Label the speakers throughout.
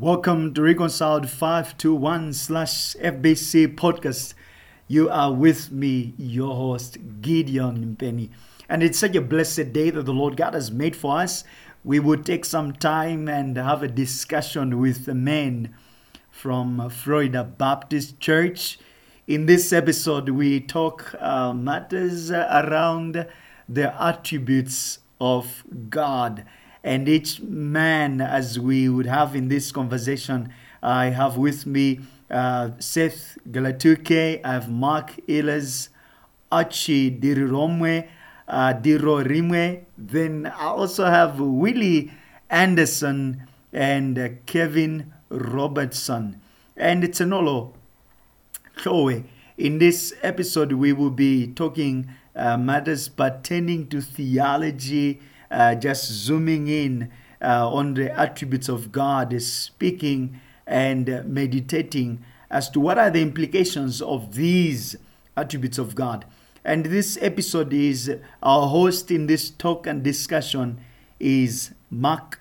Speaker 1: Welcome to Reconciled 521 slash FBC podcast. You are with me, your host, Gideon Penny. And it's such a blessed day that the Lord God has made for us. We would take some time and have a discussion with the men from Florida Baptist Church. In this episode, we talk uh, matters around the attributes of God and each man, as we would have in this conversation, I have with me uh, Seth Galatuke, I have Mark Illes, Archie Diriromwe, uh, Dirorimwe. Then I also have Willie Anderson and uh, Kevin Robertson. And it's Anolo Chloe. In this episode, we will be talking uh, matters pertaining to theology uh, just zooming in uh, on the attributes of God, is speaking and meditating as to what are the implications of these attributes of God. And this episode is our host in this talk and discussion is Mark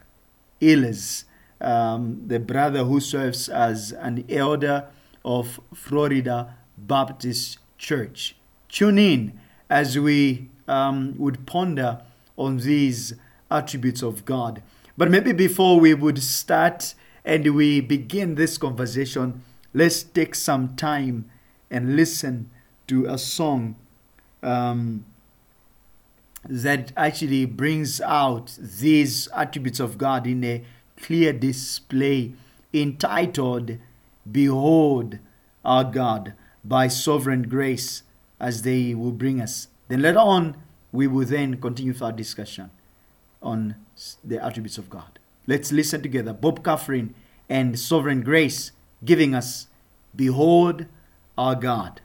Speaker 1: Illes, um, the brother who serves as an elder of Florida Baptist Church. Tune in as we um, would ponder on these attributes of God. But maybe before we would start and we begin this conversation, let's take some time and listen to a song um, that actually brings out these attributes of God in a clear display entitled Behold Our God by Sovereign Grace as they will bring us. Then later on, we will then continue with our discussion on the attributes of God. Let's listen together. Bob Kauflin and Sovereign Grace giving us, Behold our God.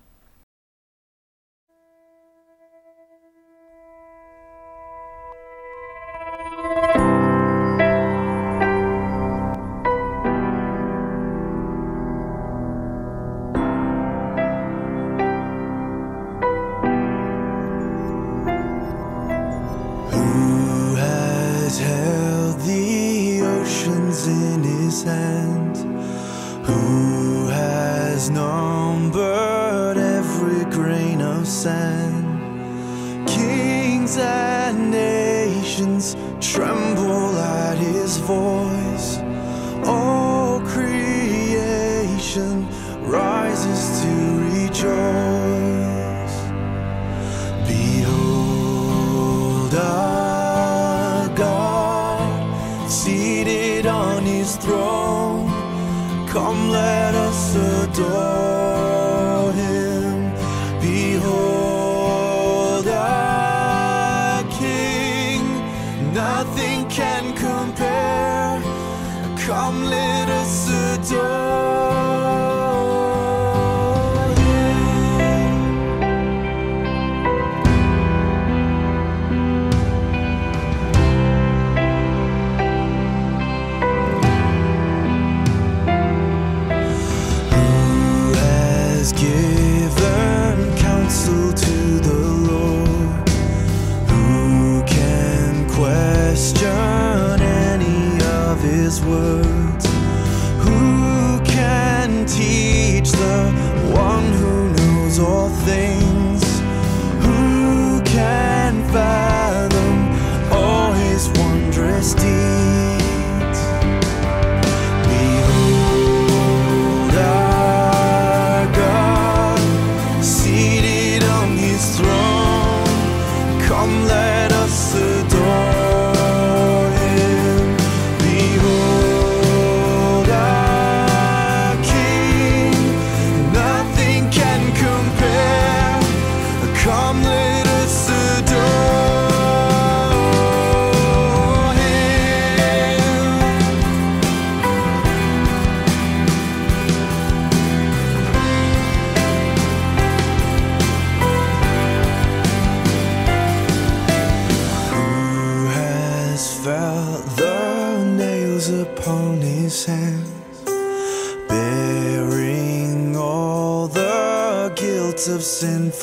Speaker 2: Humble to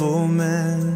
Speaker 2: the grave.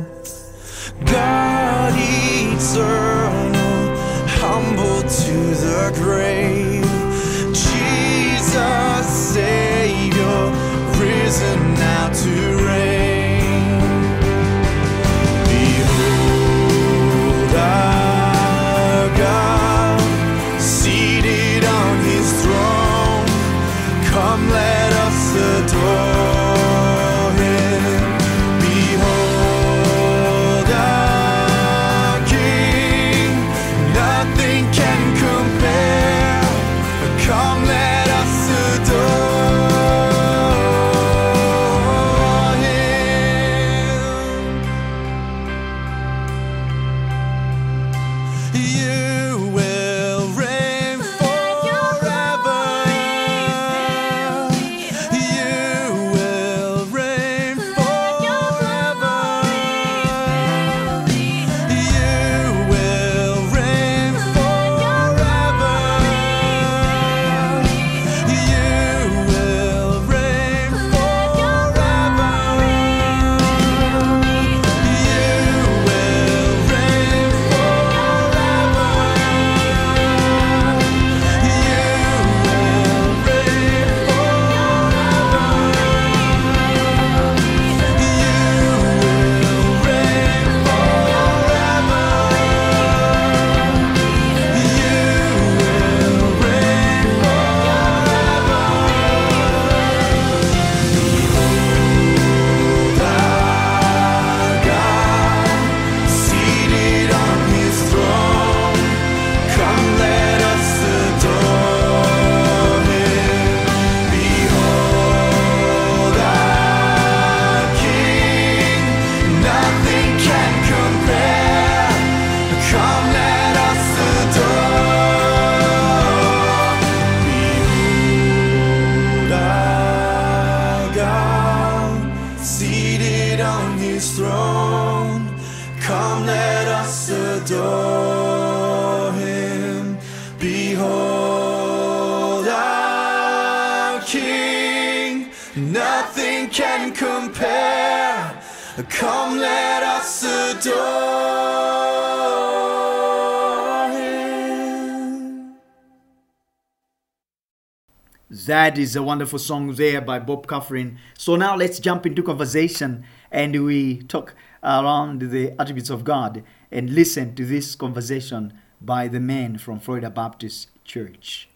Speaker 1: That is a wonderful song there by Bob Kauflin. So now let's jump into conversation and we talk around the attributes of God and listen to this conversation by the man from Florida Baptist Church.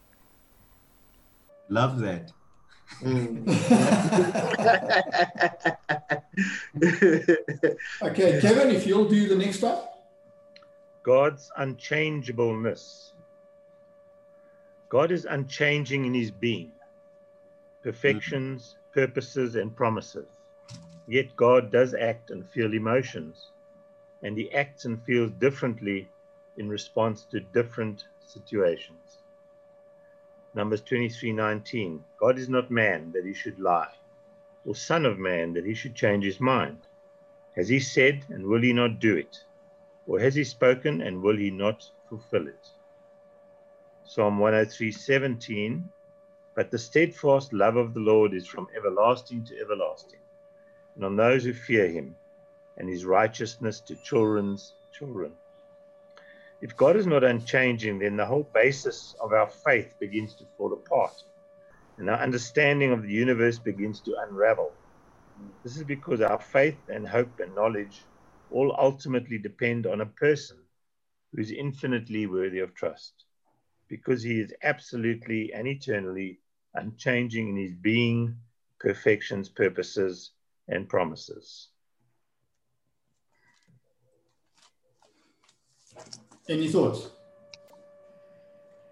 Speaker 3: Love that. Mm.
Speaker 4: Okay, Kevin, if you'll do the next one.
Speaker 5: God's unchangeableness. God is unchanging in his being, perfections, purposes, and promises. Yet God does act and feel emotions, and he acts and feels differently in response to different situations. Numbers 23:19 God is not man that he should lie, or son of man that he should change his mind. Has he said and will he not do it? Or has he spoken and will he not fulfill it? Psalm 103:17 But the steadfast love of the Lord is from everlasting to everlasting, and on those who fear him, and his righteousness to children's children. If God is not unchanging, then the whole basis of our faith begins to fall apart, and our understanding of the universe begins to unravel. This is because our faith and hope and knowledge all ultimately depend on a person who is infinitely worthy of trust, because he is absolutely and eternally unchanging in his being, perfections, purposes, and promises.
Speaker 4: Any thoughts?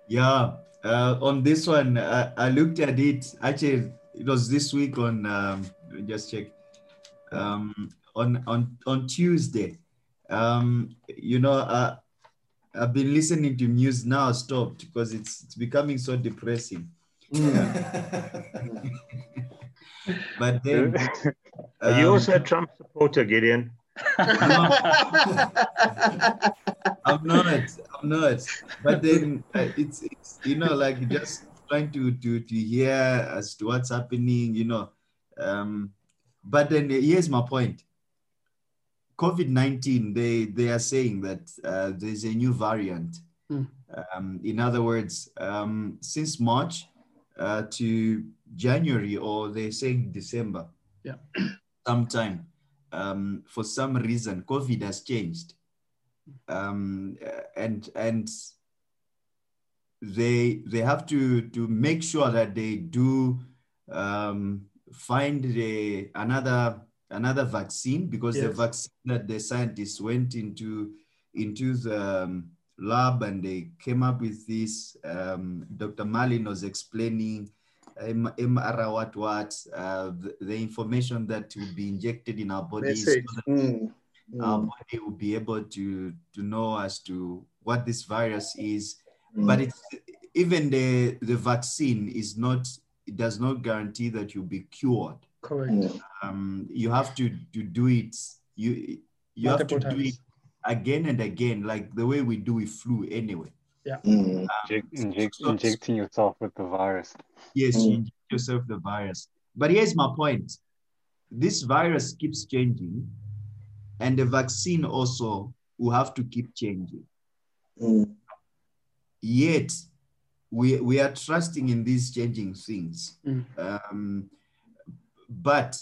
Speaker 3: Yeah, uh, on this one, I, I looked at it. Actually, it was this week on. Um, just check. Um, on on on Tuesday, um, you know, uh, I've been listening to news now. Stopped because it's it's becoming so depressing. But then,
Speaker 5: Are you
Speaker 3: um,
Speaker 5: also a Trump supporter, Gideon?
Speaker 3: I'm not. I'm not. But then uh, it's it's you know like just trying to to to hear as to what's happening. You know, um, but then here's my point. COVID nineteen. They they are saying that uh, there's a new variant.
Speaker 4: Mm.
Speaker 3: Um, in other words, um, since March uh, to January, or they're saying December.
Speaker 4: Yeah.
Speaker 3: Sometime um, for some reason, COVID has changed, um, and and they they have to to make sure that they do um, find the another another vaccine because the vaccine that the scientists went into into the um, lab and they came up with this. Um, Dr. Malin was explaining M- MR what what uh, the, the information that will be injected in our bodies so
Speaker 6: Mm,
Speaker 3: our
Speaker 6: mm,
Speaker 3: body will be able to to know as to what this virus is
Speaker 6: mm.
Speaker 3: but it's even the the vaccine is not it does not guarantee that you'll be cured
Speaker 4: Correct.
Speaker 3: Um you have to to do it you you have to
Speaker 4: Multiple
Speaker 3: do it
Speaker 4: times.
Speaker 3: Again and again like the way we do with flu anyway.
Speaker 6: Mm,
Speaker 7: Inject, inject,
Speaker 3: so-
Speaker 7: injecting yourself with the virus.
Speaker 3: yes
Speaker 6: Mm.
Speaker 3: you inject yourself the virus. But here's my point. This virus keeps changing and the vaccine also will have to keep changing.
Speaker 6: Mm,
Speaker 3: yet we we are trusting in these changing things.
Speaker 4: Mm.
Speaker 3: um, but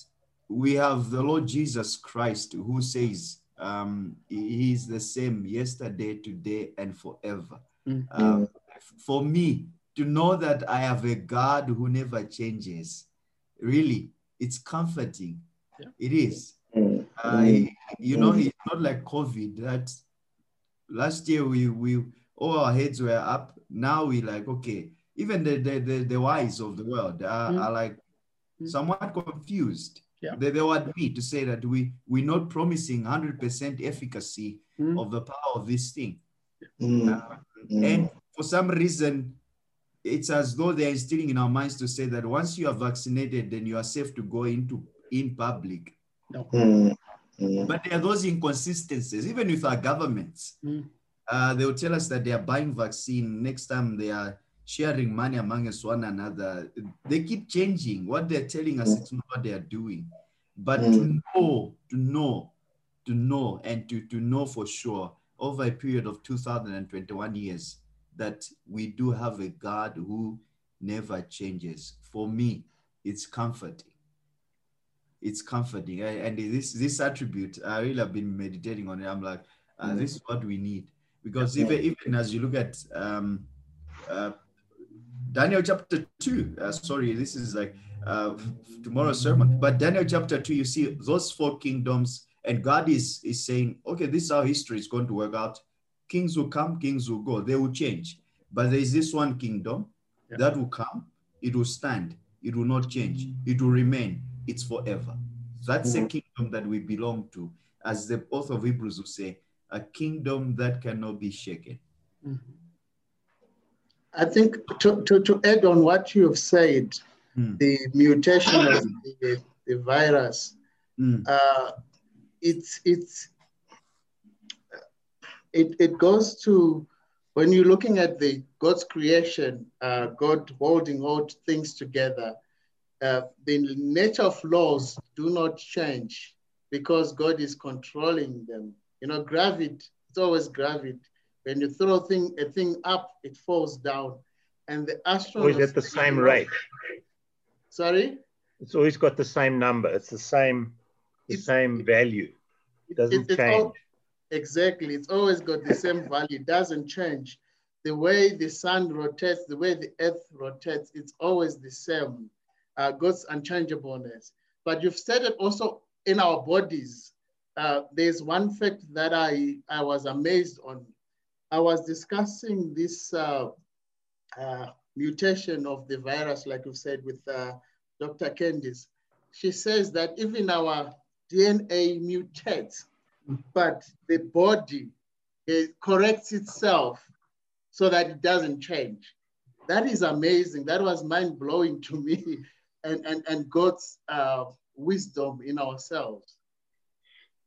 Speaker 3: we have the lord jesus christ who says um, he is the same yesterday today and forever
Speaker 4: Mm.
Speaker 3: um, for me to know that i have a god who never changes really it's comforting
Speaker 4: Yeah.
Speaker 3: it is
Speaker 6: mm,
Speaker 3: uh, you know,
Speaker 6: Mm.
Speaker 3: it's not like COVID that last year we we all our heads were up. Now we like okay. Even the the the, the wise of the world are,
Speaker 4: Mm.
Speaker 3: are like
Speaker 4: Mm.
Speaker 3: somewhat confused.
Speaker 4: Yeah.
Speaker 3: They, they will admit to say that we we're not promising hundred percent efficacy
Speaker 4: Mm.
Speaker 3: of the power of this thing.
Speaker 6: mm,
Speaker 3: Um,
Speaker 6: mm.
Speaker 3: and for some reason, it's as though they're instilling in our minds to say that once you are vaccinated, then you are safe to go into in public.
Speaker 4: No.
Speaker 6: Mm, mm,
Speaker 3: But there are those inconsistencies, even with our governments.
Speaker 4: Mm.
Speaker 3: Uh, they will tell us that they are buying vaccine. Next time they are sharing money amongst one another. They keep changing. What they're telling us, it's not what they are doing. But to
Speaker 6: Mm.
Speaker 3: know, to know, to know, and to, to know for sure over a period of 2021 years that we do have a God who never changes. For me, it's comforting. It's comforting. I- And this this attribute, I really have been meditating on it. I'm like, uh,
Speaker 6: Mm.
Speaker 3: this is what we need. Because even, even as you look at um, uh, Daniel chapter 2, uh, sorry, this is like uh, tomorrow's sermon, but Daniel chapter 2, you see those four kingdoms, and God is, is saying, okay, this is how history is going to work out. Kings will come, kings will go, they will change. But there is this one kingdom
Speaker 1: Yeah.
Speaker 3: that will come, it will stand, it will not change, it will remain, it's forever. That's a kingdom that we belong to. As the author of Hebrews will say, a kingdom that cannot be shaken.
Speaker 8: I think to, to, to add on what you have said,
Speaker 3: Mm.
Speaker 8: the mutation of the, the virus,
Speaker 3: Mm.
Speaker 8: uh, it's it's it, it goes to when you're looking at the God's creation, uh, God holding all things together. Uh, the nature of laws do not change because God is controlling them. You know, gravity, it's always gravity. When you throw thing, a thing up, it falls down. And the
Speaker 5: Always
Speaker 8: astronauts.
Speaker 5: at the same rate.
Speaker 8: Sorry?
Speaker 5: It's always got the same number. It's the same, the
Speaker 8: It's-
Speaker 5: same value.
Speaker 8: It-
Speaker 5: Doesn't
Speaker 8: it's all-
Speaker 5: change.
Speaker 8: exactly. It's always got the same value. It doesn't change. The way the sun rotates, the way the earth rotates, it's always the same. Uh, God's unchangeableness. But you've said it also in our bodies. Uh, there's one fact that I, I was amazed on. I was discussing this uh, uh, mutation of the virus, like you said, with uh, Dr. Candice. She says that even our DNA mutates, but the body it corrects itself so that it doesn't change. That is amazing. That was mind blowing to me, and and and God's uh, wisdom in ourselves.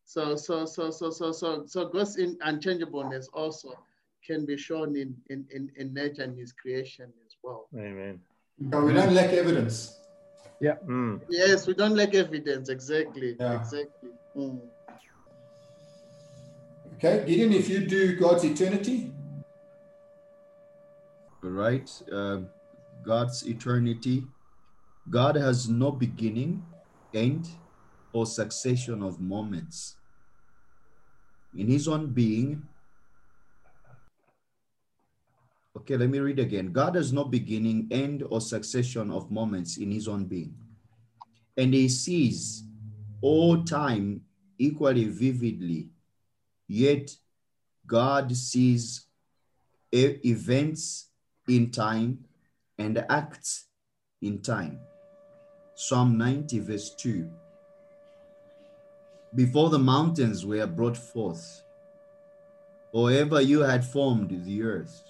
Speaker 8: So so so so so so so God's in unchangeableness also can be shown in in in, in nature and His creation as well.
Speaker 5: Amen.
Speaker 4: No, we don't lack evidence.
Speaker 5: Mm.
Speaker 8: Yes, we don't lack evidence. Exactly.
Speaker 4: Yeah.
Speaker 8: Exactly. Mm.
Speaker 4: Okay, Gideon, if you do God's eternity,
Speaker 3: right? Uh, God's eternity. God has no beginning, end, or succession of moments. In his own being, okay, let me read again. God has no beginning, end, or succession of moments in his own being. And he sees all time equally vividly, yet God sees events in time and acts in time. Psalm 90, verse 2. Before the mountains were brought forth, or ever you had formed the earth,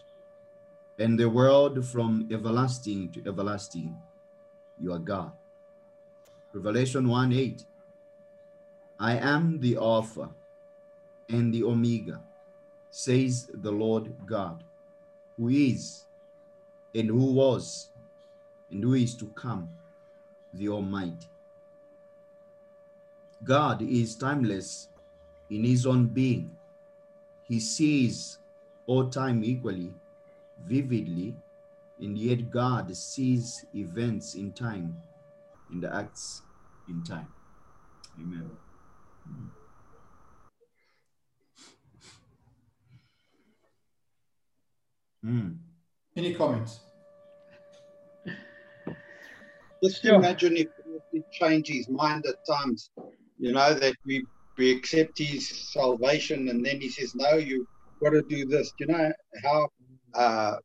Speaker 3: and the world from everlasting to everlasting, you are God. Revelation 1 8. I am the Alpha and the Omega, says the Lord God who is and who was and who is to come, the Almighty. God is timeless in his own being. He sees all time equally, vividly, and yet God sees events in time and acts in time. Amen. Mm.
Speaker 4: any comments?
Speaker 9: Just
Speaker 1: Sure.
Speaker 9: imagine if he changed his mind at times, you know, that we, we accept his salvation and then he says, no, you've got to do this. Do you know how uh,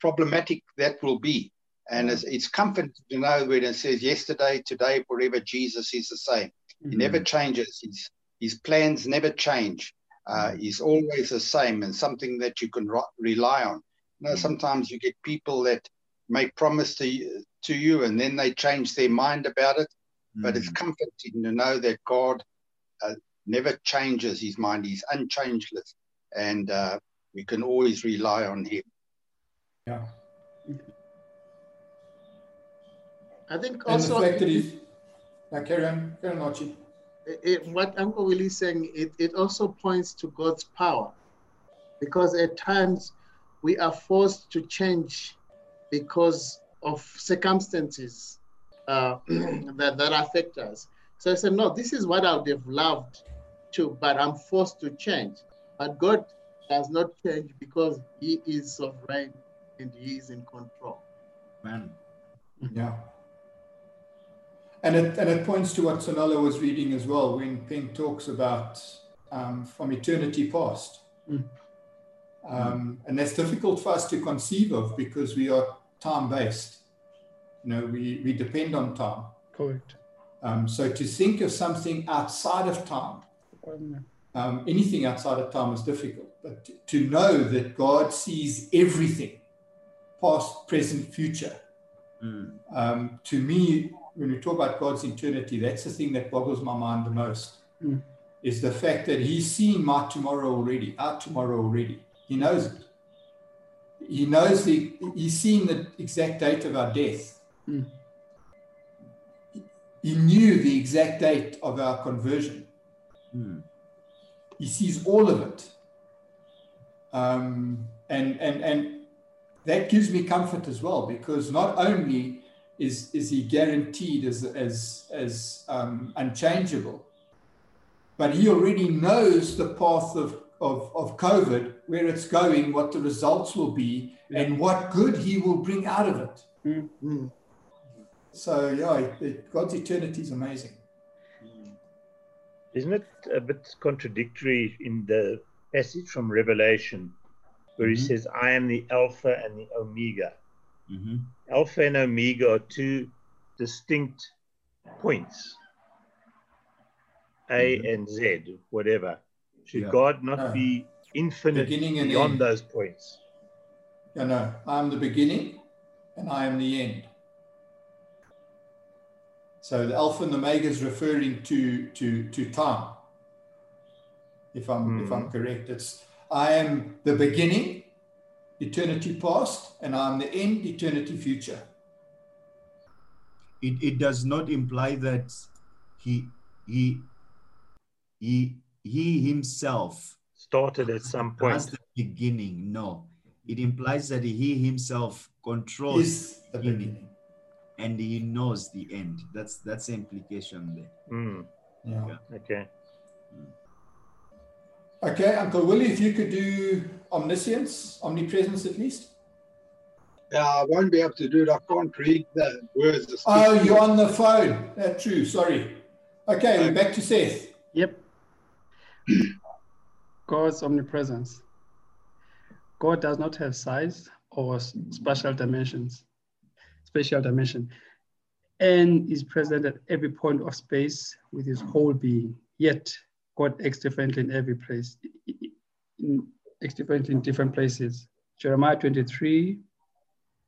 Speaker 9: problematic that will be? And it's, it's comforting to know when it says yesterday, today, forever, Jesus is the same. He never changes. His, his plans never change. Uh, he's always the same and something that you can ro- rely on. You know, sometimes you get people that make promise to you, to you and then they change their mind about it. But it's
Speaker 3: Mm.
Speaker 9: comforting to know that God uh, never changes his mind. He's unchangeless and uh, we can always rely on him.
Speaker 4: Yeah.
Speaker 8: I think
Speaker 4: And the
Speaker 8: also
Speaker 4: fact that he's. Now, carry on, carry on, Archie.
Speaker 8: it, it- what Uncle Willie is saying, it, it also points to God's power. Because at times we are forced to change because of circumstances uh, that, that affect us. So I said, no, this is what I would have loved to, but I'm forced to change. But God does not change because He is sovereign and He is in control.
Speaker 3: Man.
Speaker 4: Yeah. And it, and it points to what Sonola was reading as well when Penn talks about um, from eternity past.
Speaker 8: Mm.
Speaker 4: Um, and that's difficult for us to conceive of because we are time based. You know, we, we depend on time.
Speaker 10: Correct.
Speaker 4: Um, so to think of something outside of time, um, anything outside of time is difficult. But to, know that God sees everything, past, present, future,
Speaker 3: Mm.
Speaker 4: um, to me, when we talk about God's eternity, that's the thing that boggles my mind the most.
Speaker 10: Mm.
Speaker 4: Is the fact that He's seen my tomorrow already, our tomorrow already. He knows it. He knows the. He's seen the exact date of our death.
Speaker 10: Mm.
Speaker 4: He knew the exact date of our conversion.
Speaker 3: Mm.
Speaker 4: He sees all of it. Um, and and and that gives me comfort as well because not only is is he guaranteed as as as um, unchangeable, but he already knows the path of, of of COVID, where it's going, what the results will be, and what good he will bring out of it.
Speaker 8: Mm.
Speaker 4: So yeah, it, God's eternity is amazing.
Speaker 5: Isn't it a bit contradictory in the passage from Revelation where he
Speaker 3: Mhm.
Speaker 5: says, I am the Alpha and the Omega?
Speaker 3: hmm
Speaker 5: Alpha and Omega are two distinct points. A
Speaker 3: Mhm.
Speaker 5: and Z, whatever. Should
Speaker 3: Yeah.
Speaker 5: God not
Speaker 4: No.
Speaker 5: be infinite
Speaker 4: Beginning and
Speaker 5: beyond
Speaker 4: end.
Speaker 5: those points?
Speaker 4: You know, I am the beginning and I am the end. So the Alpha and the Omega is referring to to to time. If I'm if I'm correct, it's I am the beginning, eternity past, and I'm the end, eternity future.
Speaker 3: It, it does not imply that he he he he himself
Speaker 5: Started at some
Speaker 3: has
Speaker 5: point.
Speaker 3: the beginning. No, it implies that he himself controls
Speaker 4: Is the
Speaker 3: beginning
Speaker 4: beginning.
Speaker 3: and he knows the end. That's that's the implication there.
Speaker 5: Hmm,
Speaker 4: Yeah.
Speaker 5: okay.
Speaker 4: Okay, Uncle Willie, if you could do omniscience, omnipresence at least.
Speaker 9: Yeah, I won't be able to do it. I can't read the words.
Speaker 4: Oh, you're on the phone. That's true. Sorry. Okay, we're back to Seth.
Speaker 10: Yep. God's omnipresence. God does not have size or s- spatial dimensions, spatial dimension, and is present at every point of space with his whole being. Yet, God acts differently in every place, in, acts differently in different places. Jeremiah 23,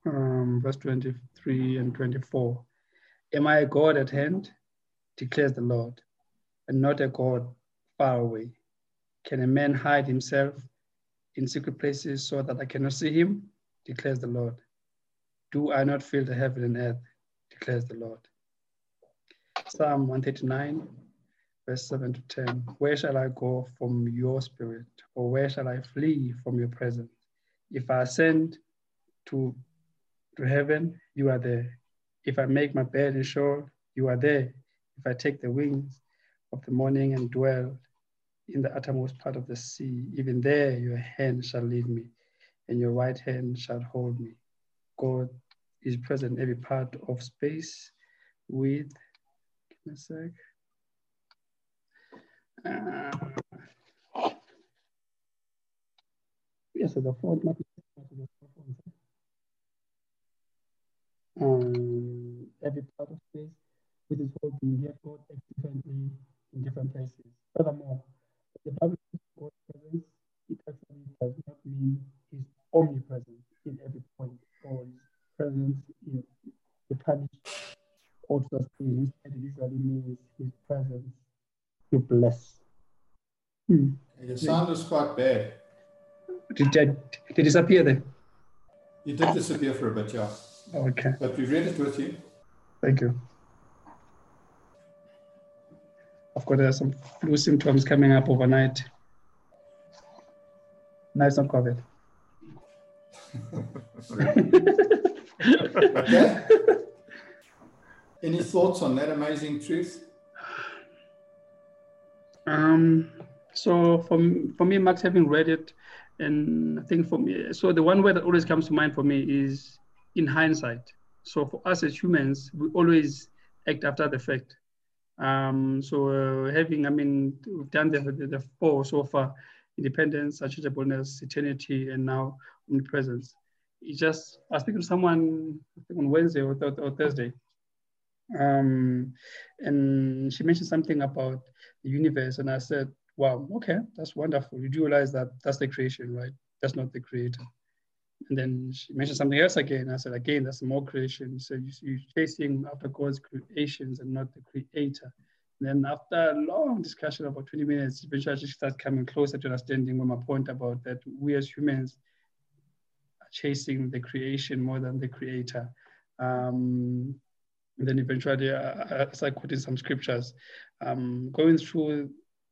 Speaker 10: um, verse 23 and 24. Am I a God at hand? declares the Lord, and not a God far away. Can a man hide himself in secret places so that I cannot see him? declares the Lord. Do I not fill the heaven and earth? declares the Lord. Psalm 139, verse 7 to 10. Where shall I go from your spirit? Or where shall I flee from your presence? If I ascend to, to heaven, you are there. If I make my bed in Sheol, you are there. If I take the wings of the morning and dwell in the uttermost part of the sea, even there your hand shall lead me, and your right hand shall hold me. God is present in every part of space with, give me a sec. Uh, yes, the phone be um, every part of space with his whole being, God differently in different places. Furthermore, the Bible says presence, it actually does not mean he's omnipresent in every point or his presence in the punish or to. Instead, it usually means his presence to bless. Hmm.
Speaker 4: Your sound is quite bad.
Speaker 10: Did, did, did it disappear there?
Speaker 4: You did disappear for a bit, yeah.
Speaker 10: Okay,
Speaker 4: But we read it with you.
Speaker 10: thank you. I've got uh, some flu symptoms coming up overnight. No, it's not COVID.
Speaker 4: Okay? Any thoughts on that amazing truth?
Speaker 10: Um, so for, for me, Max, having read it, and I think for me, so the one word that always comes to mind for me is in hindsight. So for us as humans, we always act after the fact. Um, so uh, having, I mean, we've done the, the, the four so far, independence, unchangeableness, eternity, and now omnipresence. It just, I was speaking to someone on Wednesday or, th- or Thursday, um, and she mentioned something about the universe, and I said, "Wow, okay, that's wonderful. You do realize that that's the creation, right? That's not the creator." And then she mentioned something else again. I said, "Again, that's more creation." So you, you're chasing after God's creations and not the creator. And then after a long discussion, about 20 minutes, eventually she started coming closer to understanding my point about that we as humans are chasing the creation more than the creator. Um, and then eventually I, I started quoting some scriptures. Um, going through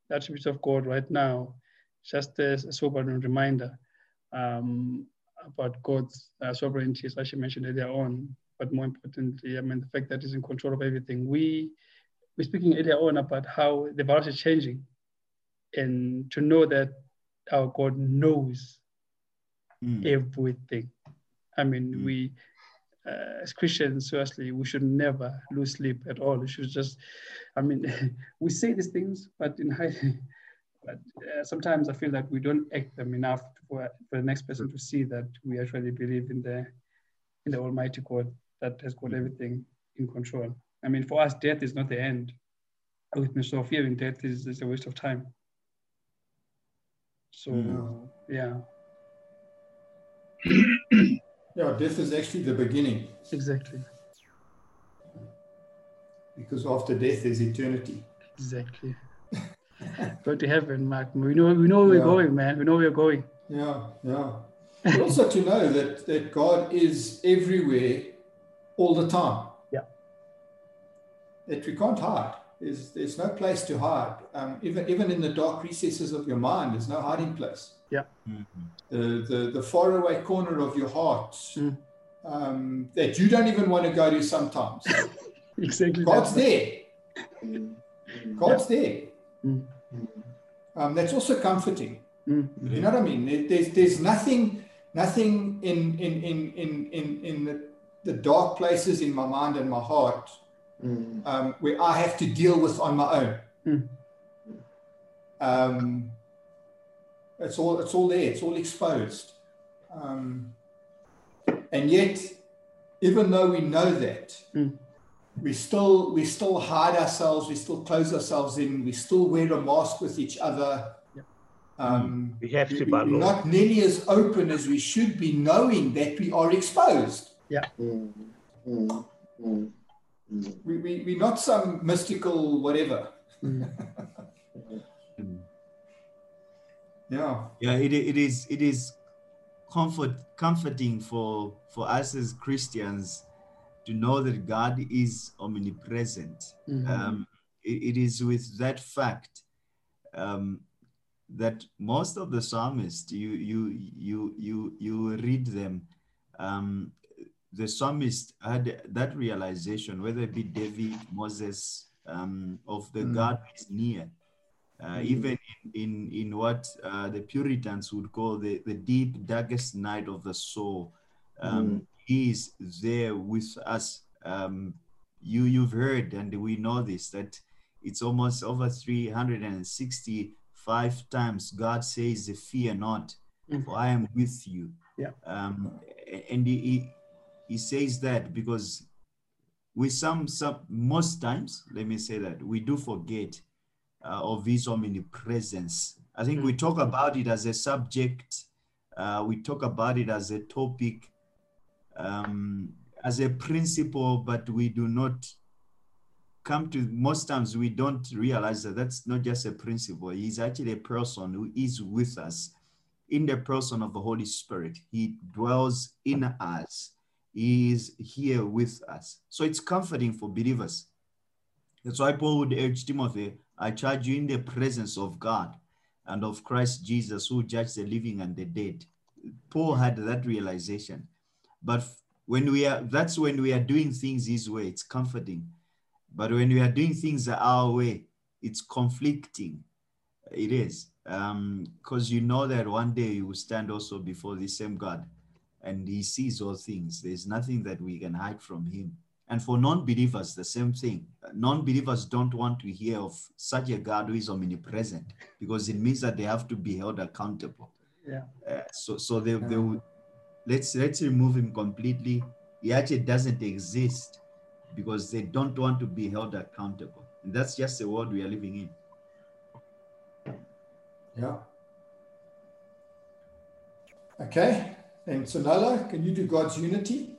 Speaker 10: the attributes of God right now, just as a sobering reminder um, about God's uh, sovereignty, as I mentioned earlier on. But more importantly, I mean, the fact that He's in control of everything. We, we're speaking earlier on about how the virus is changing. And to know that our God knows
Speaker 3: Mm.
Speaker 10: everything. I mean,
Speaker 3: Mm.
Speaker 10: we, uh, as Christians, seriously, we should never lose sleep at all. We should just, I mean, we say these things, but in high, but uh, sometimes I feel that we don't act them enough for, for the next person to see that we actually believe in the, in the Almighty God that has got everything in control. I mean, for us, death is not the end. With me, so fearing death is, is a waste of time. So,
Speaker 3: Mm.
Speaker 10: yeah,
Speaker 4: Yeah, death is actually the beginning
Speaker 10: exactly.
Speaker 4: because after death is eternity.
Speaker 10: Exactly. Go to heaven, Mark. We know we know where
Speaker 4: Yeah.
Speaker 10: we're going, man. We know where we're going.
Speaker 4: Yeah, yeah. But also to know that, that God is everywhere all the time.
Speaker 10: Yeah.
Speaker 4: That we can't hide. There's, there's no place to hide. Um, even, even in the dark recesses of your mind, there's no hiding place.
Speaker 3: Mhm.
Speaker 4: The, the, the faraway corner of your heart
Speaker 10: Mm.
Speaker 4: um, that you don't even want to go to sometimes.
Speaker 10: Exactly.
Speaker 4: God's
Speaker 10: that.
Speaker 4: there. God's there.
Speaker 10: Mm.
Speaker 4: Um, that's also comforting.
Speaker 10: Mm.
Speaker 4: You know what I mean? There's there's nothing nothing in in in in in, in the, the dark places in my mind and my heart
Speaker 6: Mm.
Speaker 4: um, where I have to deal with on my own.
Speaker 10: Mm.
Speaker 4: Um, it's all it's all there. It's all exposed. Um, and yet, even though we know that,
Speaker 10: Mm.
Speaker 4: we still we still hide ourselves. We still close ourselves in. We still wear a mask with each other. Um,
Speaker 5: We have to
Speaker 4: we-
Speaker 5: by
Speaker 4: not nearly as open as we should be, knowing that we are exposed.
Speaker 6: Mm. Mm. Mm. Mm.
Speaker 4: We, we, we're not some mystical whatever.
Speaker 10: Mm.
Speaker 4: Yeah.
Speaker 3: Yeah, it, it is it is comfort comforting for for us as Christians to know that God is omnipresent.
Speaker 10: Mhm.
Speaker 3: Um, it- it is with that fact um, that most of the psalmists you you you you you read them. Um, the psalmist had that realization, whether it be David, Moses, um, of the
Speaker 4: Mm.
Speaker 3: God is near. Uh,
Speaker 4: Mm.
Speaker 3: Even in, in, in what uh, the Puritans would call the, the deep, darkest night of the soul, um, He is there with us. Um, you, you've heard, and we know this, that it's almost over 365 times God says, Fear not,
Speaker 10: Mm.
Speaker 3: for I am with you.
Speaker 10: Yeah.
Speaker 3: Um, and he, he, says that because we some, some most times, let me say that, we do forget uh, of his omnipresence. I think we talk about it as a subject, uh, we talk about it as a topic, um, as a principle, but we do not come to most times we don't realize that that's not just a principle he's actually a person who is with us in the person of the Holy Spirit. He dwells in us. Is here with us. So it's comforting for believers. That's why Paul would urge Timothy, I charge you in the presence of God and of Christ Jesus, who judge the living and the dead. Paul had that realization. But when we are, that's when we are doing things his way, it's comforting. But when we are doing things our way, it's conflicting. It is. Um, because you know that one day you will stand also before the same God and he sees all things. There's nothing that we can hide from him. And for non believers, the same thing. Non believers don't want to hear of such a God who is omnipresent because it means that they have to be held accountable.
Speaker 10: Yeah.
Speaker 3: Uh, so so they, they will, let's let's remove him completely. He actually doesn't exist because they don't want to be held accountable. And that's just the world we are living in.
Speaker 4: Yeah. Okay. And Sonola, can you do God's unity?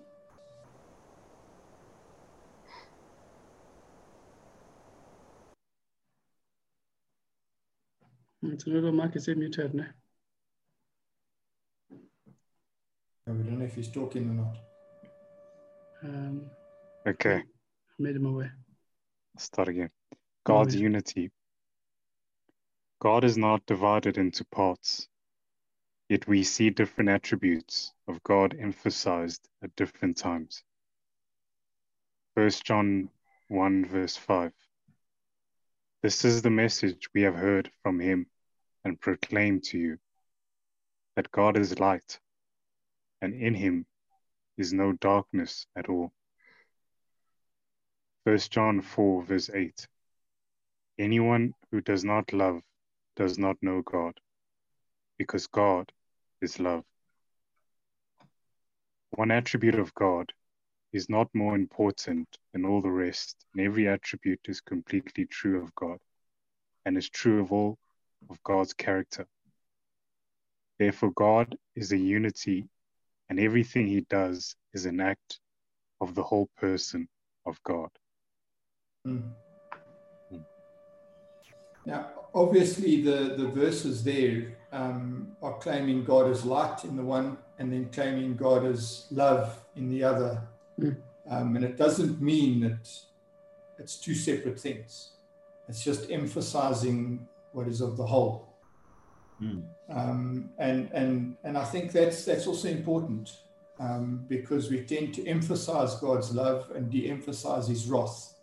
Speaker 10: It's a little mark is muted now.
Speaker 4: No, we don't know if he's talking or not.
Speaker 10: Um,
Speaker 7: Okay,
Speaker 10: made him away.
Speaker 7: start again. God's
Speaker 10: worries.
Speaker 7: unity. God is not divided into parts, yet we see different attributes of God emphasized at different times. 1 John 1, verse 5. This is the message we have heard from him and proclaim to you that God is light, and in him is no darkness at all. 1 John 4, verse 8. Anyone who does not love does not know God, because God is love. One attribute of God is not more important than all the rest, and every attribute is completely true of God, and is true of all of God's character. Therefore, God is a unity, and everything he does is an act of the whole person of God.
Speaker 4: Mm. Now, obviously, the, the verses there um, are claiming God as light in the one and then claiming God as love in the other.
Speaker 10: Mm.
Speaker 4: Um, and it doesn't mean that it's two separate things, it's just emphasizing what is of the whole.
Speaker 3: Mm.
Speaker 4: Um, and, and, and I think that's, that's also important um, because we tend to emphasize God's love and de emphasize his wrath.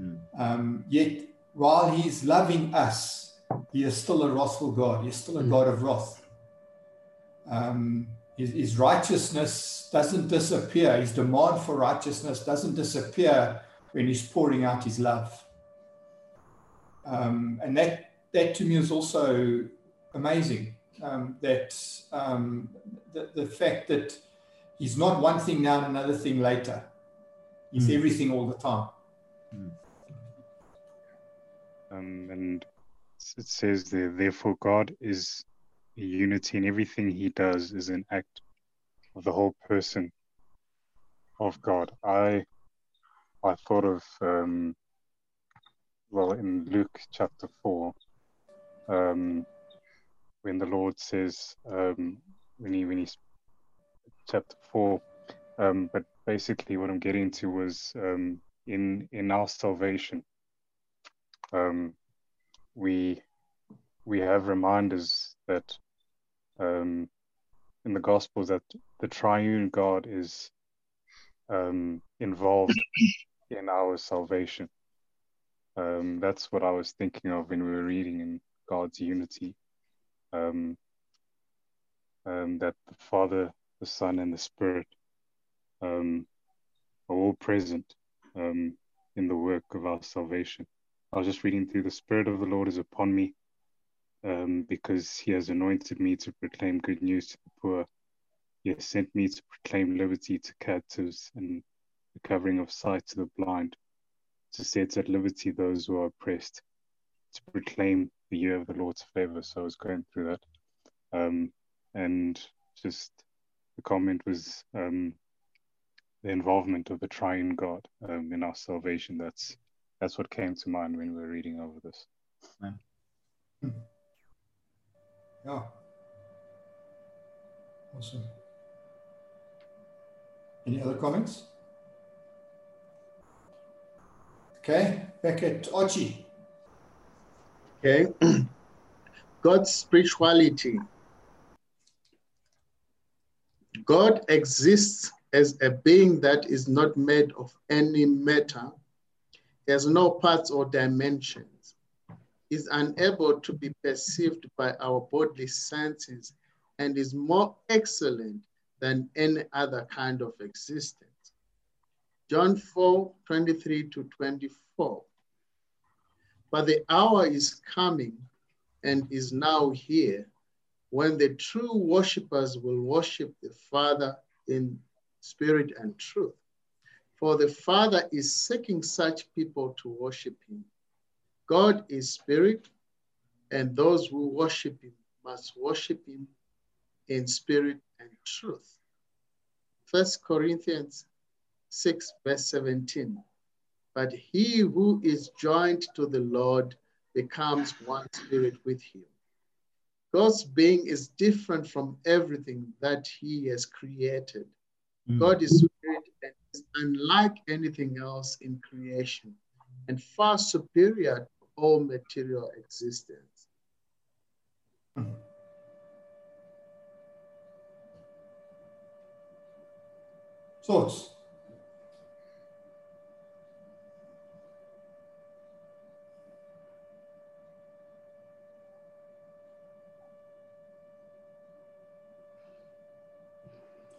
Speaker 3: Mm.
Speaker 4: Um, yet, while he's loving us, he is still a wrathful God. He's still a
Speaker 10: Mm.
Speaker 4: God of wrath. Um, his, his righteousness doesn't disappear. His demand for righteousness doesn't disappear when he's pouring out his love. Um, and that, that to me is also amazing. Um, that um, the, the fact that he's not one thing now and another thing later. He's
Speaker 3: Mm.
Speaker 4: everything all the time.
Speaker 7: Um, and it says there, therefore, God is unity, and everything He does is an act of the whole person of God. I I thought of um, well in Luke chapter four, um, when the Lord says um, when he when he's chapter four, um, but basically what I'm getting to was um, in in our salvation um, we we have reminders that um, in the Gospels that the triune God is um, involved in our salvation. Um, that's what I was thinking of when we were reading in God's unity. Um, um, that the Father, the Son, and the Spirit um, are all present um, in the work of our salvation. I was just reading through the Spirit of the Lord is upon me um, because he has anointed me to proclaim good news to the poor. He has sent me to proclaim liberty to captives and the covering of sight to the blind, to set at liberty those who are oppressed, to proclaim the year of the Lord's favor. So I was going through that. Um, and just the comment was um, the involvement of the triune God um, in our salvation. That's that's what came to mind when we were reading over this.
Speaker 4: Yeah. Awesome. Any other comments? Okay, back at Archie.
Speaker 8: Okay. God's spirituality. God exists as a being that is not made of any matter, He has no parts or dimensions, is unable to be perceived by our bodily senses, and is more excellent than any other kind of existence. John 4 23 to 24. But the hour is coming and is now here when the true worshippers will worship the Father in spirit and truth. For the Father is seeking such people to worship him. God is spirit, and those who worship him must worship him in spirit and truth. First Corinthians 6, verse 17. But he who is joined to the Lord becomes one spirit with him. God's being is different from everything that he has created.
Speaker 3: Mm.
Speaker 8: God is is unlike anything else in creation and far superior to all material existence.
Speaker 4: Thoughts?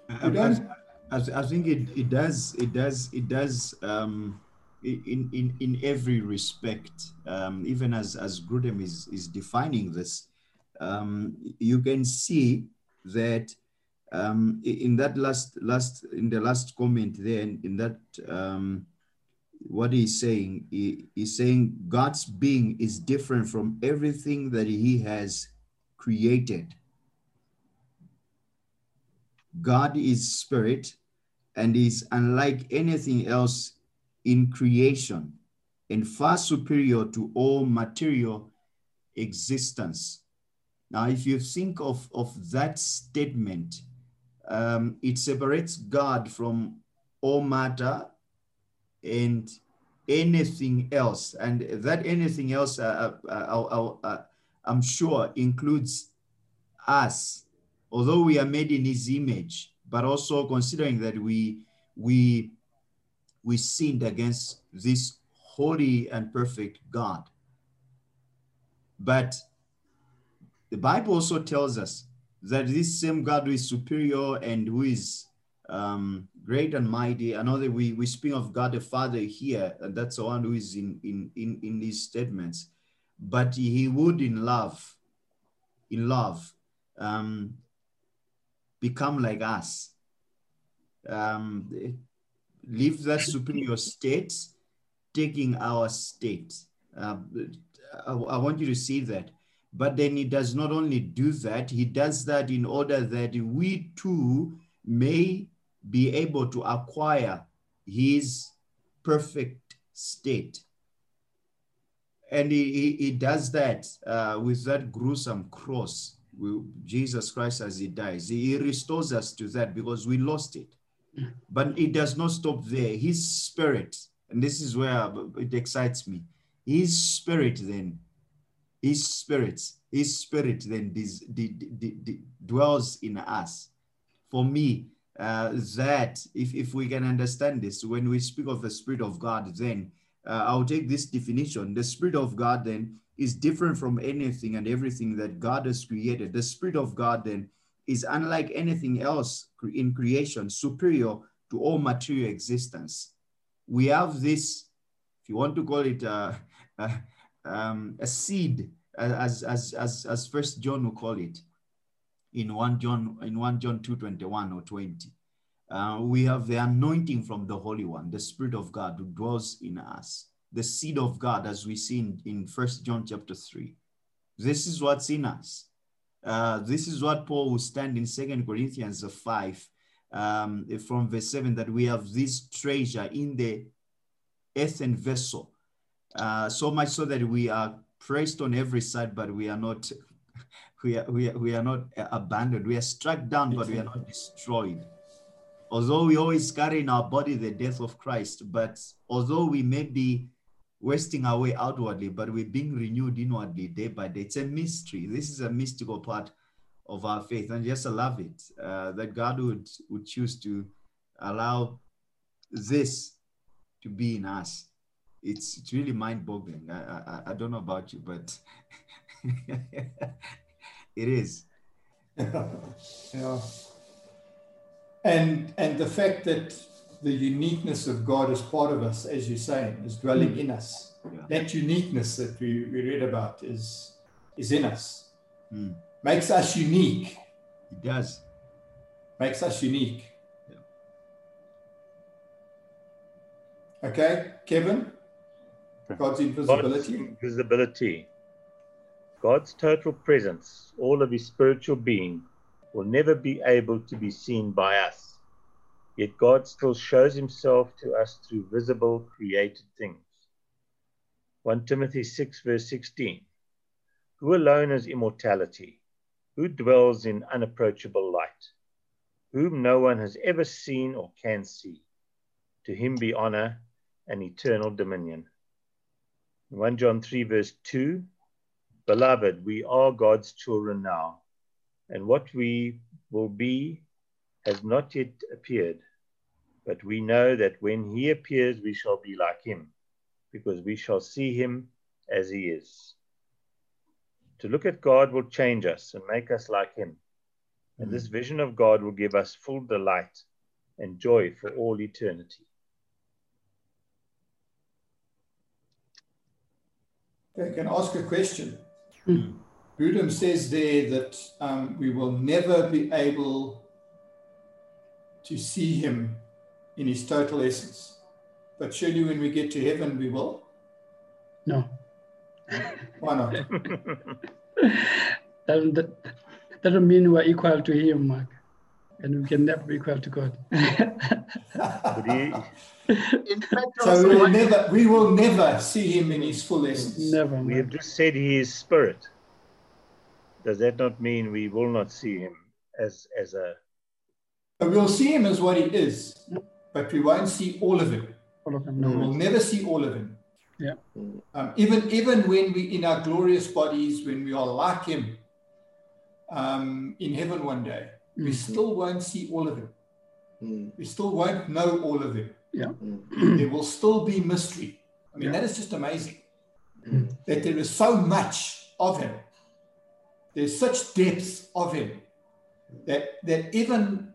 Speaker 3: I, I, I, I think it, it does it does it does um, in in in every respect. Um, even as as Grudem is is defining this, um, you can see that um, in that last last in the last comment there in, in that um, what he's saying he, he's saying God's being is different from everything that He has created. God is spirit and is unlike anything else in creation and far superior to all material existence. Now, if you think of, of that statement, um, it separates God from all matter and anything else. And that anything else, uh, uh, uh, uh, I'm sure, includes us although we are made in his image, but also considering that we we we sinned against this holy and perfect God. But the Bible also tells us that this same God who is superior and who is um, great and mighty, another we, we speak of God the Father here, and that's the one who is in, in, in, in these statements. But he would in love, in love, um, become like us. Um, leave that superior state, taking our state. Uh, I, I want you to see that. But then he does not only do that, he does that in order that we too may be able to acquire his perfect state. And he, he, he does that uh, with that gruesome cross Jesus Christ as he dies. He restores us to that because we lost it. But it does not stop there. His spirit, and this is where it excites me. His spirit then, his spirit, his spirit then dwells in us. For me, uh, that if, if we can understand this, when we speak of the spirit of God, then uh, I'll take this definition. The spirit of God then is different from anything and everything that God has created. The Spirit of God then is unlike anything else in creation, superior to all material existence. We have this, if you want to call it a, a, um, a seed, as, as, as, as First John will call it, in 1 John, in 1 John 2, 21 or 20. Uh, we have the anointing from the Holy One, the Spirit of God who dwells in us the seed of God, as we see in, in First John chapter 3. This is what's in us. Uh, this is what Paul will stand in Second Corinthians 5 um, from verse 7 that we have this treasure in the earthen vessel, uh, so much so that we are pressed on every side, but we are not we are, we are, we are not abandoned. We are struck down, but we are not destroyed. Although we always carry in our body the death of Christ, but although we may be wasting our way outwardly, but we're being renewed inwardly day by day. It's a mystery. This is a mystical part of our faith, and just I love it uh, that God would would choose to allow this to be in us. It's it's really mind-boggling. I I, I don't know about you, but it is.
Speaker 4: yeah. And and the fact that the uniqueness of God as part of us, as you're saying, is dwelling in us.
Speaker 3: Yeah.
Speaker 4: That uniqueness that we, we read about is is in us.
Speaker 3: Mm.
Speaker 4: Makes us unique.
Speaker 3: It does.
Speaker 4: Makes us unique. Okay, Kevin. God's invisibility.
Speaker 5: God's invisibility. God's total presence, all of his spiritual being, will never be able to be seen by us. Yet God still shows himself to us through visible created things. 1 Timothy 6, verse 16. Who alone has immortality? Who dwells in unapproachable light? Whom no one has ever seen or can see? To him be honor and eternal dominion. 1 John 3, verse 2 Beloved, we are God's children now, and what we will be has not yet appeared. But we know that when he appears, we shall be like him, because we shall see him as he is. To look at God will change us and make us like him. And this vision of God will give us full delight and joy for all eternity.
Speaker 4: I can ask a question. Grudem says there that um, we will never be able to see him in his total essence. But surely when we get to heaven, we will.
Speaker 10: No.
Speaker 4: Why not?
Speaker 10: that, that, that doesn't mean we're equal to him, Mark. And we can never be equal to God.
Speaker 5: But he,
Speaker 8: In fact,
Speaker 4: So we will never, we will never see him in his full essence.
Speaker 10: never.
Speaker 5: we have just said he is spirit. Does that not mean we will not see him as, as a
Speaker 4: But we'll see him as what he is, but we won't see all of him.
Speaker 10: All of them.
Speaker 4: We will never see all of him.
Speaker 10: Yeah.
Speaker 4: Um, even even when we in our glorious bodies, when we are like him um, in heaven one day, we
Speaker 10: Mm.
Speaker 4: still won't see all of him.
Speaker 6: Mm,
Speaker 4: We still won't know all of him.
Speaker 6: mm,
Speaker 4: There will still be mystery. I mean,
Speaker 10: Yeah.
Speaker 4: that is just amazing.
Speaker 6: mm,
Speaker 4: That there is so much of him. There's such depths of him that that even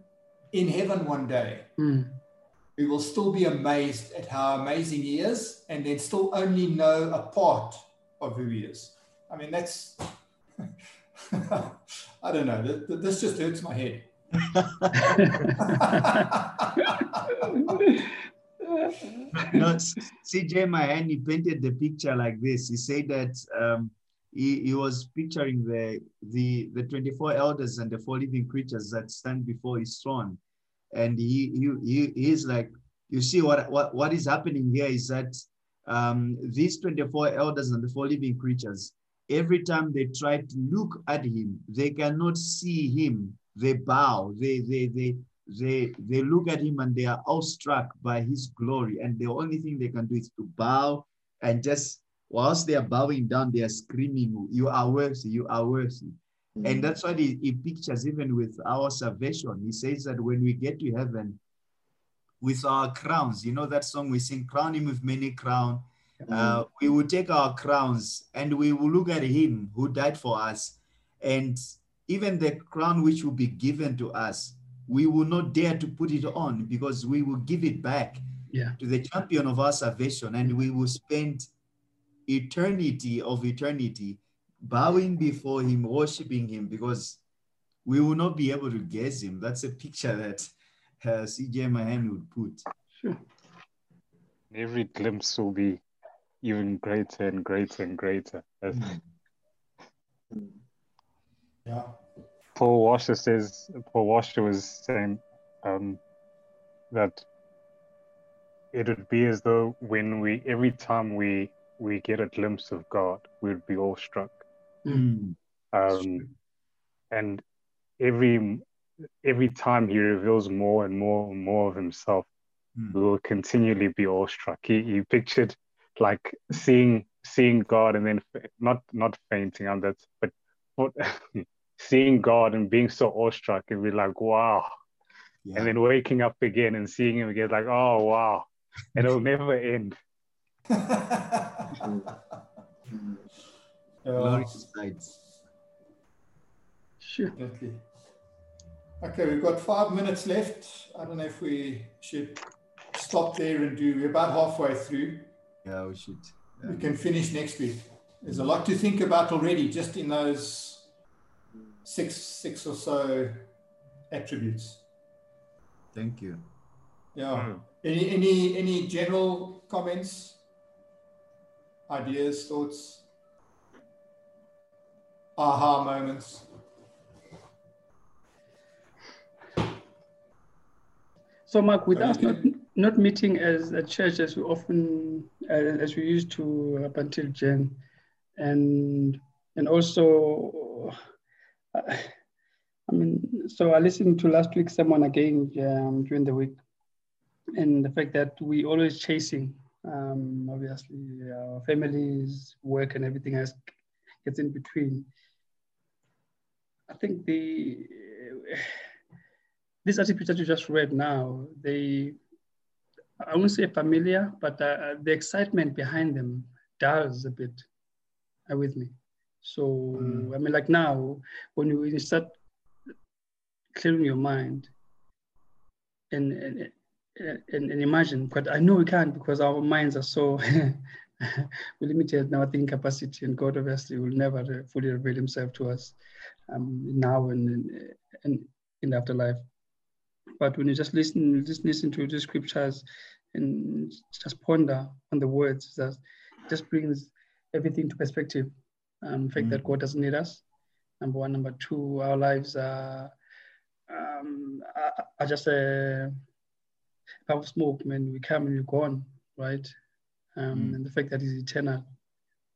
Speaker 4: in heaven one day, We will still be amazed at how amazing he is and then still only know a part of who he is. I mean, that's, I don't know, Th- th- this just hurts my head.
Speaker 3: no, CJ Mahaney, he painted the picture like this. He said that um, he, he was picturing the, the, the 24 elders and the four living creatures that stand before his throne. And he, he, he he's like, you see what, what, what is happening here is that um, these 24 elders and the four living creatures, every time they try to look at him, they cannot see him. They bow, they, they, they, they they look at him and they are awestruck by his glory. And the only thing they can do is to bow and just whilst they are bowing down they are screaming you are worthy you are worthy and that's what he, he pictures even with our salvation. He says that when we get to heaven with our crowns you know that song we sing crown him with many crown. Uh, we will take our crowns and we will look at him who died for us. And even the crown which will be given to us we will not dare to put it on because we will give it back
Speaker 10: Yeah.
Speaker 3: to the champion of our salvation. And we will spend eternity of eternity bowing before him worshiping him because we will not be able to guess him that's a picture that uh, cj mahaney would put
Speaker 10: Sure.
Speaker 7: Every glimpse will be even greater and greater and greater.
Speaker 4: Yeah.
Speaker 7: Paul Washer says, Paul Washer was saying um, that it would be as though when we, every time we we get a glimpse of God, we would be all struck.
Speaker 3: Mm.
Speaker 7: Um, and every every time he reveals more and more and more of himself,
Speaker 3: Mm.
Speaker 7: we will continually be awestruck. He, he pictured like seeing seeing God and then not not fainting on that, but but seeing God and being so awestruck and be like, wow.
Speaker 3: Yeah.
Speaker 7: And then waking up again and seeing him again, like, oh wow. And it'll never end.
Speaker 3: Glorious sights.
Speaker 10: Sure.
Speaker 4: Definitely. Okay, we've got five minutes left. I don't know if we should stop there and do. We're about halfway through.
Speaker 3: Yeah, we should. Yeah.
Speaker 4: We can finish next week. There's a lot to think about already, just in those six six or so attributes.
Speaker 3: Thank you.
Speaker 4: Yeah.
Speaker 5: Mm.
Speaker 4: Any any any general comments, ideas, thoughts, aha moments?
Speaker 10: So, Mark, with us not, not meeting as a church as we often uh, as we used to up until Jan, and and also, uh, I mean, so I listened to last week someone again um, during the week, and the fact that we always chasing, um, obviously our families, work, and everything else gets in between. I think the these attributes that you just read now, they, I won't say familiar, but uh, the excitement behind them does a bit. Are with me? So, I mean, like now, when you, when you start clearing your mind and, and, and, and imagine, but I know we can't because our minds are so limited in our thinking capacity, and God obviously will never uh, fully reveal Himself to us um, now and, and in the afterlife. But when you just listen, just listen to the scriptures and just ponder on the words, that just brings everything to perspective. Um, the fact that God doesn't need us. Number one, number two, our lives are um, are, are just a puff of smoke. man. we come and we're gone, right? Um,
Speaker 3: Mm.
Speaker 10: And the fact that He's eternal,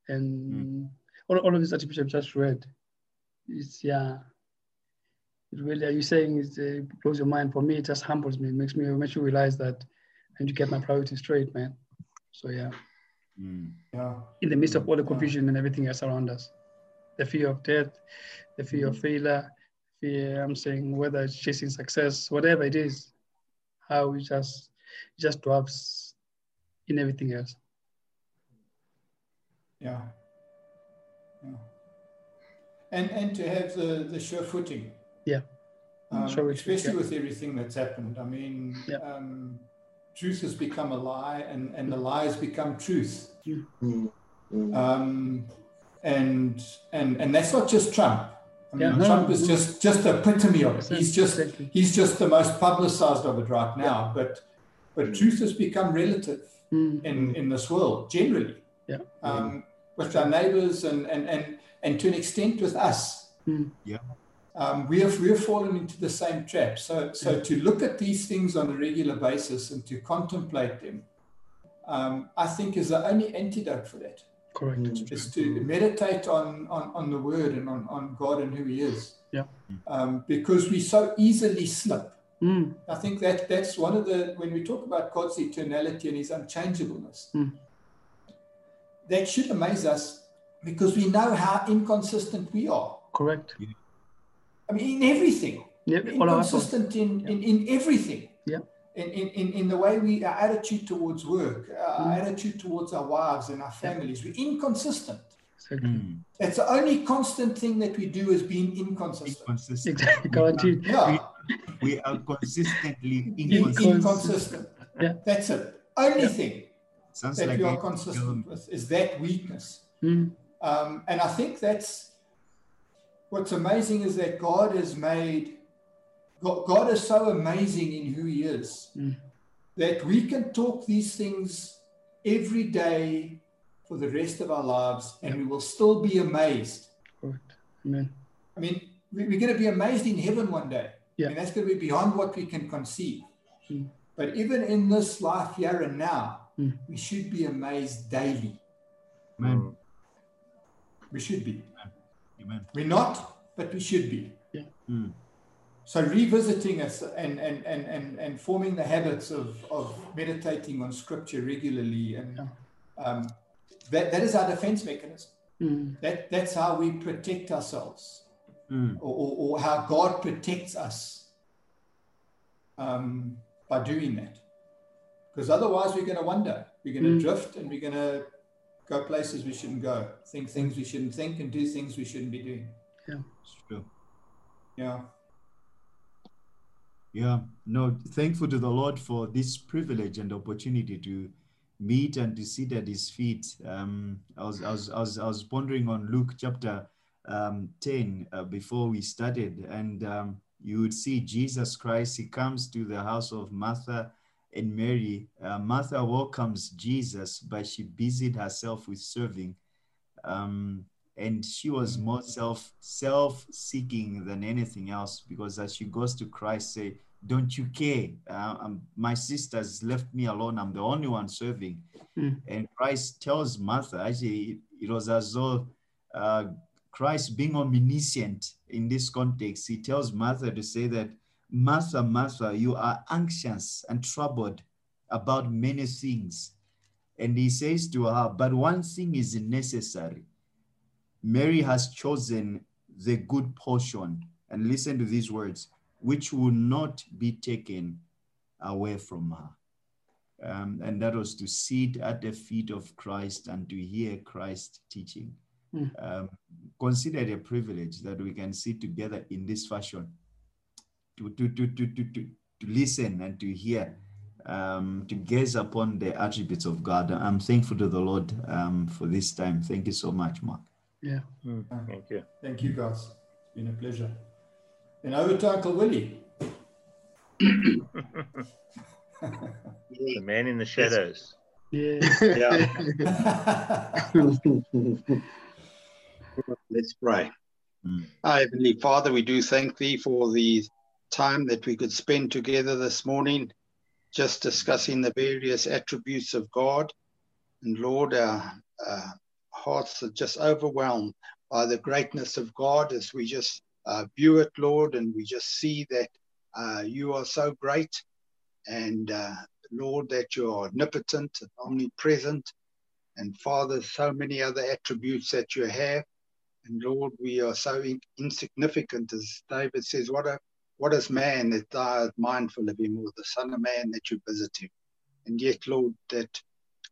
Speaker 10: and all, all of these attributes I've just read, it's yeah. It really, are you saying it uh, blows your mind? For me, it just humbles me. It makes me makes you realize that I need to get my priorities straight, man. So yeah,
Speaker 3: Mm.
Speaker 4: Yeah.
Speaker 10: in the midst of all the
Speaker 4: Yeah.
Speaker 10: confusion and everything else around us, the fear of death, the fear of failure, fear. I'm saying whether it's chasing success, whatever it is, how it just it just dwarfs in everything else.
Speaker 4: Yeah. Yeah. And and to have the the sure footing.
Speaker 10: Yeah.
Speaker 4: Um,
Speaker 10: Sure
Speaker 4: especially with everything that's happened. I mean,
Speaker 10: Yeah.
Speaker 4: um, truth has become a lie, and and the lie has become truth.
Speaker 6: Mm. Mm.
Speaker 4: Um, and and and that's not just Trump. I mean,
Speaker 10: Yeah, no,
Speaker 4: Trump
Speaker 10: no,
Speaker 4: is
Speaker 10: no.
Speaker 4: just just the epitome of it. He's just
Speaker 10: Exactly.
Speaker 4: he's just the most publicized of it right now. But but truth has become relative
Speaker 10: Mm.
Speaker 4: in in this world generally.
Speaker 10: Yeah.
Speaker 4: Um, with our neighbors and and and and to an extent with us.
Speaker 10: Mm.
Speaker 3: Yeah.
Speaker 4: Um, we have we have fallen into the same trap. So so to look at these things on a regular basis and to contemplate them, um, I think is the only antidote for that
Speaker 10: Correct.
Speaker 4: is to meditate on, on, on the word and on, on God and who he is.
Speaker 10: Yeah.
Speaker 4: Um, because we so easily slip.
Speaker 10: Mm.
Speaker 4: I think that that's one of the, when we talk about God's eternality and his unchangeableness,
Speaker 10: Mm.
Speaker 4: that should amaze us because we know how inconsistent we are.
Speaker 10: Correct.
Speaker 4: I mean, in everything.
Speaker 10: Yeah, all our efforts.
Speaker 4: inconsistent in, in, in everything.
Speaker 10: Yeah.
Speaker 4: In, in, in, in the way we, our attitude towards work, our
Speaker 10: Mm.
Speaker 4: attitude towards our wives and our families, we're inconsistent.
Speaker 10: Exactly.
Speaker 3: Mm.
Speaker 4: That's the only constant thing that we do is being inconsistent.
Speaker 3: Inconsistent.
Speaker 10: Exactly. Guaranteed.
Speaker 4: Yeah,
Speaker 3: We are consistently inconsistent.
Speaker 4: inconsistent.
Speaker 10: Yeah.
Speaker 4: That's it. Only
Speaker 3: Yeah.
Speaker 4: thing
Speaker 3: Sounds
Speaker 4: that
Speaker 3: like
Speaker 4: we are
Speaker 3: a-
Speaker 4: consistent with is that weakness.
Speaker 10: Mm.
Speaker 4: Um, and I think that's what's amazing is that God has made, God, God is so amazing in who He is
Speaker 10: Mm.
Speaker 4: that we can talk these things every day for the rest of our lives and we will still be amazed.
Speaker 10: Correct. Amen.
Speaker 4: I mean, we- we're going to be amazed in heaven one day.
Speaker 10: Yeah.
Speaker 4: I mean, that's going to be beyond what we can conceive.
Speaker 10: Mm.
Speaker 4: But even in this life here and now,
Speaker 10: Mm.
Speaker 4: we should be amazed daily.
Speaker 3: Amen.
Speaker 4: We should be.
Speaker 3: Amen.
Speaker 4: We're not, but we should be.
Speaker 3: Mm.
Speaker 4: So revisiting us and, and, and, and, and forming the habits of, of meditating on scripture regularly and um, that, that is our defense mechanism.
Speaker 10: Mm.
Speaker 4: That, that's how we protect ourselves
Speaker 3: Mm.
Speaker 4: or, or, or how God protects us um, by doing that. Because otherwise, we're going to wander, we're going to
Speaker 10: Mm.
Speaker 4: drift, and we're going to go places we shouldn't go, think things we shouldn't think, and do things we shouldn't be doing.
Speaker 3: It's true.
Speaker 4: Yeah.
Speaker 3: Yeah, no, thankful to the Lord for this privilege and opportunity to meet and to sit at His feet. Um, I was, I was, I was, I was pondering on Luke chapter um, ten uh, before we started, and um, you would see Jesus Christ. He comes to the house of Martha and Mary. Uh, Martha welcomes Jesus, but she busied herself with serving. Um, and she was more self self seeking than anything else because as she goes to Christ, say, "Don't you care? Uh, um, my sisters left me alone. I'm the only one serving."
Speaker 10: Mm.
Speaker 3: And Christ tells Martha, actually, it was as though uh, Christ, being omniscient in this context, he tells Martha to say that, "Martha, Martha, you are anxious and troubled about many things." And he says to her, "But one thing is necessary." Mary has chosen the good portion. And listen to these words, which will not be taken away from her. Um, and that was to sit at the feet of Christ and to hear Christ teaching.
Speaker 10: Mm.
Speaker 3: Um, consider it a privilege that we can sit together in this fashion to, to, to, to, to, to, to listen and to hear, um, to gaze upon the attributes of God. I'm thankful to the Lord um, for this time. Thank you so much, Mark.
Speaker 10: Yeah.
Speaker 5: Thank you.
Speaker 4: Thank you, guys. It's been a pleasure. And over to Uncle Willie.
Speaker 5: The man in the shadows.
Speaker 10: Yeah.
Speaker 9: Yeah. Let's pray.
Speaker 3: Mm.
Speaker 9: Our Heavenly Father, we do thank Thee for the time that we could spend together this morning, just discussing the various attributes of God. And Lord, our uh, hearts are just overwhelmed by the greatness of God as we just uh, view it, Lord, and we just see that uh, You are so great. And uh, Lord, that You are omnipotent and omnipresent. And Father, so many other attributes that You have. And Lord, we are so in- insignificant, as David says, what a what is man that thou art mindful of him, or the Son of Man that you visit him? And yet, Lord, that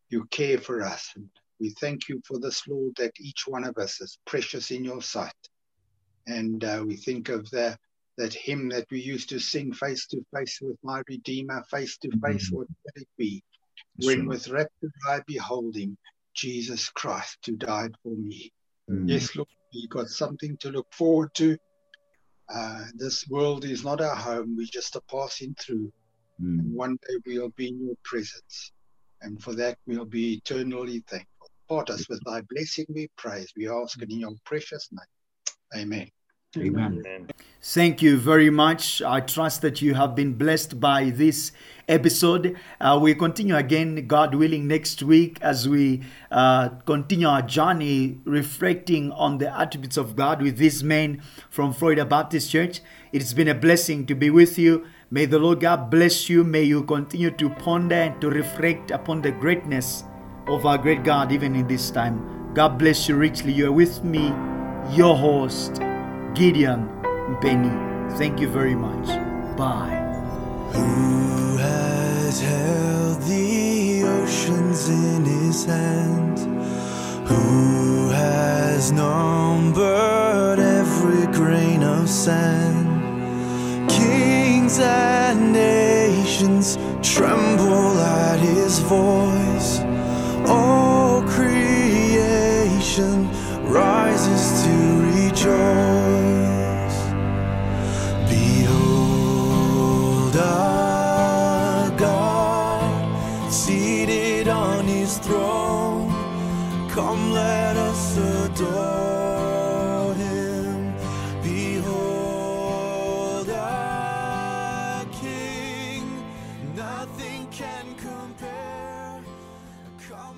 Speaker 9: you care for us. And we thank you for this, Lord, that each one of us is precious in your sight. And uh, we think of the, that hymn that we used to sing face to face with my Redeemer, face to face, what will it be? When with rapture I behold him, Jesus Christ who died for me.
Speaker 3: Mm.
Speaker 9: Yes, Lord, we got something to look forward to. Uh, this world is not our home. We're just a passing through.
Speaker 3: Mm.
Speaker 9: And one day we'll be in your presence. And for that, we'll be eternally thankful. Part us with thy blessing, we praise. We ask it in your precious name. Amen.
Speaker 3: Amen.
Speaker 5: Amen.
Speaker 1: Thank you very much. I trust that you have been blessed by this episode. Uh, we continue again, God willing, next week as we uh, continue our journey reflecting on the attributes of God with these men from Florida Baptist Church. It's been a blessing to be with you. May the Lord God bless you. May you continue to ponder and to reflect upon the greatness of our great God even in this time. God bless you richly. You are with me, your host, Gideon Benny. Thank you very much. Bye.
Speaker 2: Who has held the oceans in his hand? Who has numbered every grain of sand? Kings and nations tremble at his voice. All creation rises to rejoice.